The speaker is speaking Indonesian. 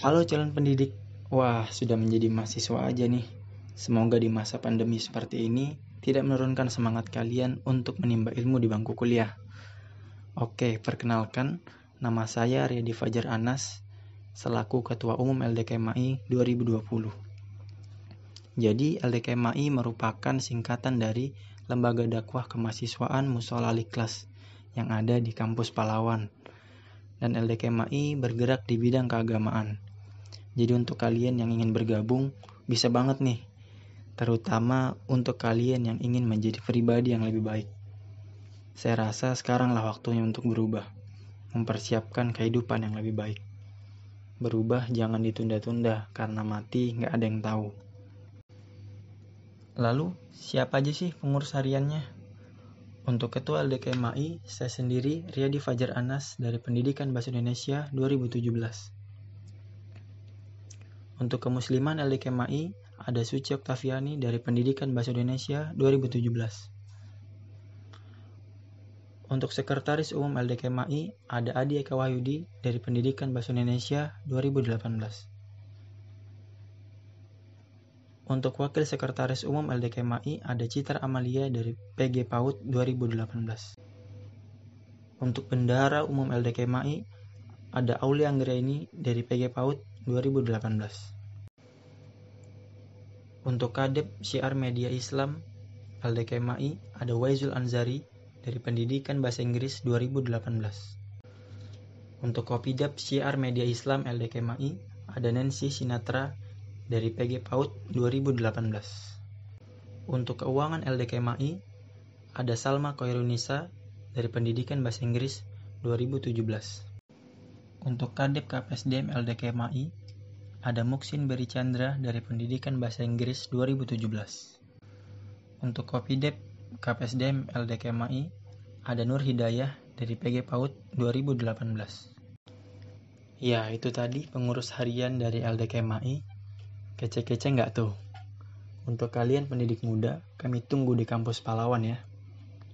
Halo calon pendidik. Wah, sudah menjadi mahasiswa aja nih. Semoga di masa pandemi seperti ini tidak menurunkan semangat kalian untuk menimba ilmu di bangku kuliah. Oke, perkenalkan, nama saya Riyadi Fajar Anas, selaku Ketua Umum LDKMAI 2020. Jadi, LDKMAI merupakan singkatan dari Lembaga Dakwah Kemahasiswaan Musola Kelas yang ada di kampus Palawan. Dan LDKMAI bergerak di bidang keagamaan. Jadi untuk kalian yang ingin bergabung, bisa banget nih. Terutama untuk kalian yang ingin menjadi pribadi yang lebih baik. Saya rasa sekaranglah waktunya untuk berubah. Mempersiapkan kehidupan yang lebih baik. Berubah jangan ditunda-tunda karena mati nggak ada yang tahu. Lalu, siapa aja sih pengurus hariannya? Untuk Ketua LDKMAI, saya sendiri Riyadi Fajar Anas dari Pendidikan Bahasa Indonesia 2017. Untuk kemusliman LDKMAI, ada Suci Oktaviani dari Pendidikan Bahasa Indonesia 2017. Untuk Sekretaris Umum LDKMAI, ada Adi Eka Wahyudi dari Pendidikan Bahasa Indonesia 2018. Untuk Wakil Sekretaris Umum LDKMAI, ada Citra Amalia dari PG PAUD 2018. Untuk Bendahara Umum LDKMAI, ada Aulia Anggraini dari PG PAUD 2018. Untuk Kadep Syiar Media Islam LDKMAI ada Waizul Anzari dari Pendidikan Bahasa Inggris 2018. Untuk Kopidap Syiar Media Islam LDKMAI ada Nancy Sinatra dari PG PAUD 2018. Untuk Keuangan LDKMAI ada Salma Koirunisa dari Pendidikan Bahasa Inggris 2017. Untuk Kadep KPSDM LDKMAI, ada Muksin Beri Chandra dari Pendidikan Bahasa Inggris 2017. Untuk Kopidep KPSDM LDKMAI, ada Nur Hidayah dari PG PAUD 2018. Ya, itu tadi pengurus harian dari LDKMAI. Kece-kece nggak tuh? Untuk kalian pendidik muda, kami tunggu di kampus Palawan ya.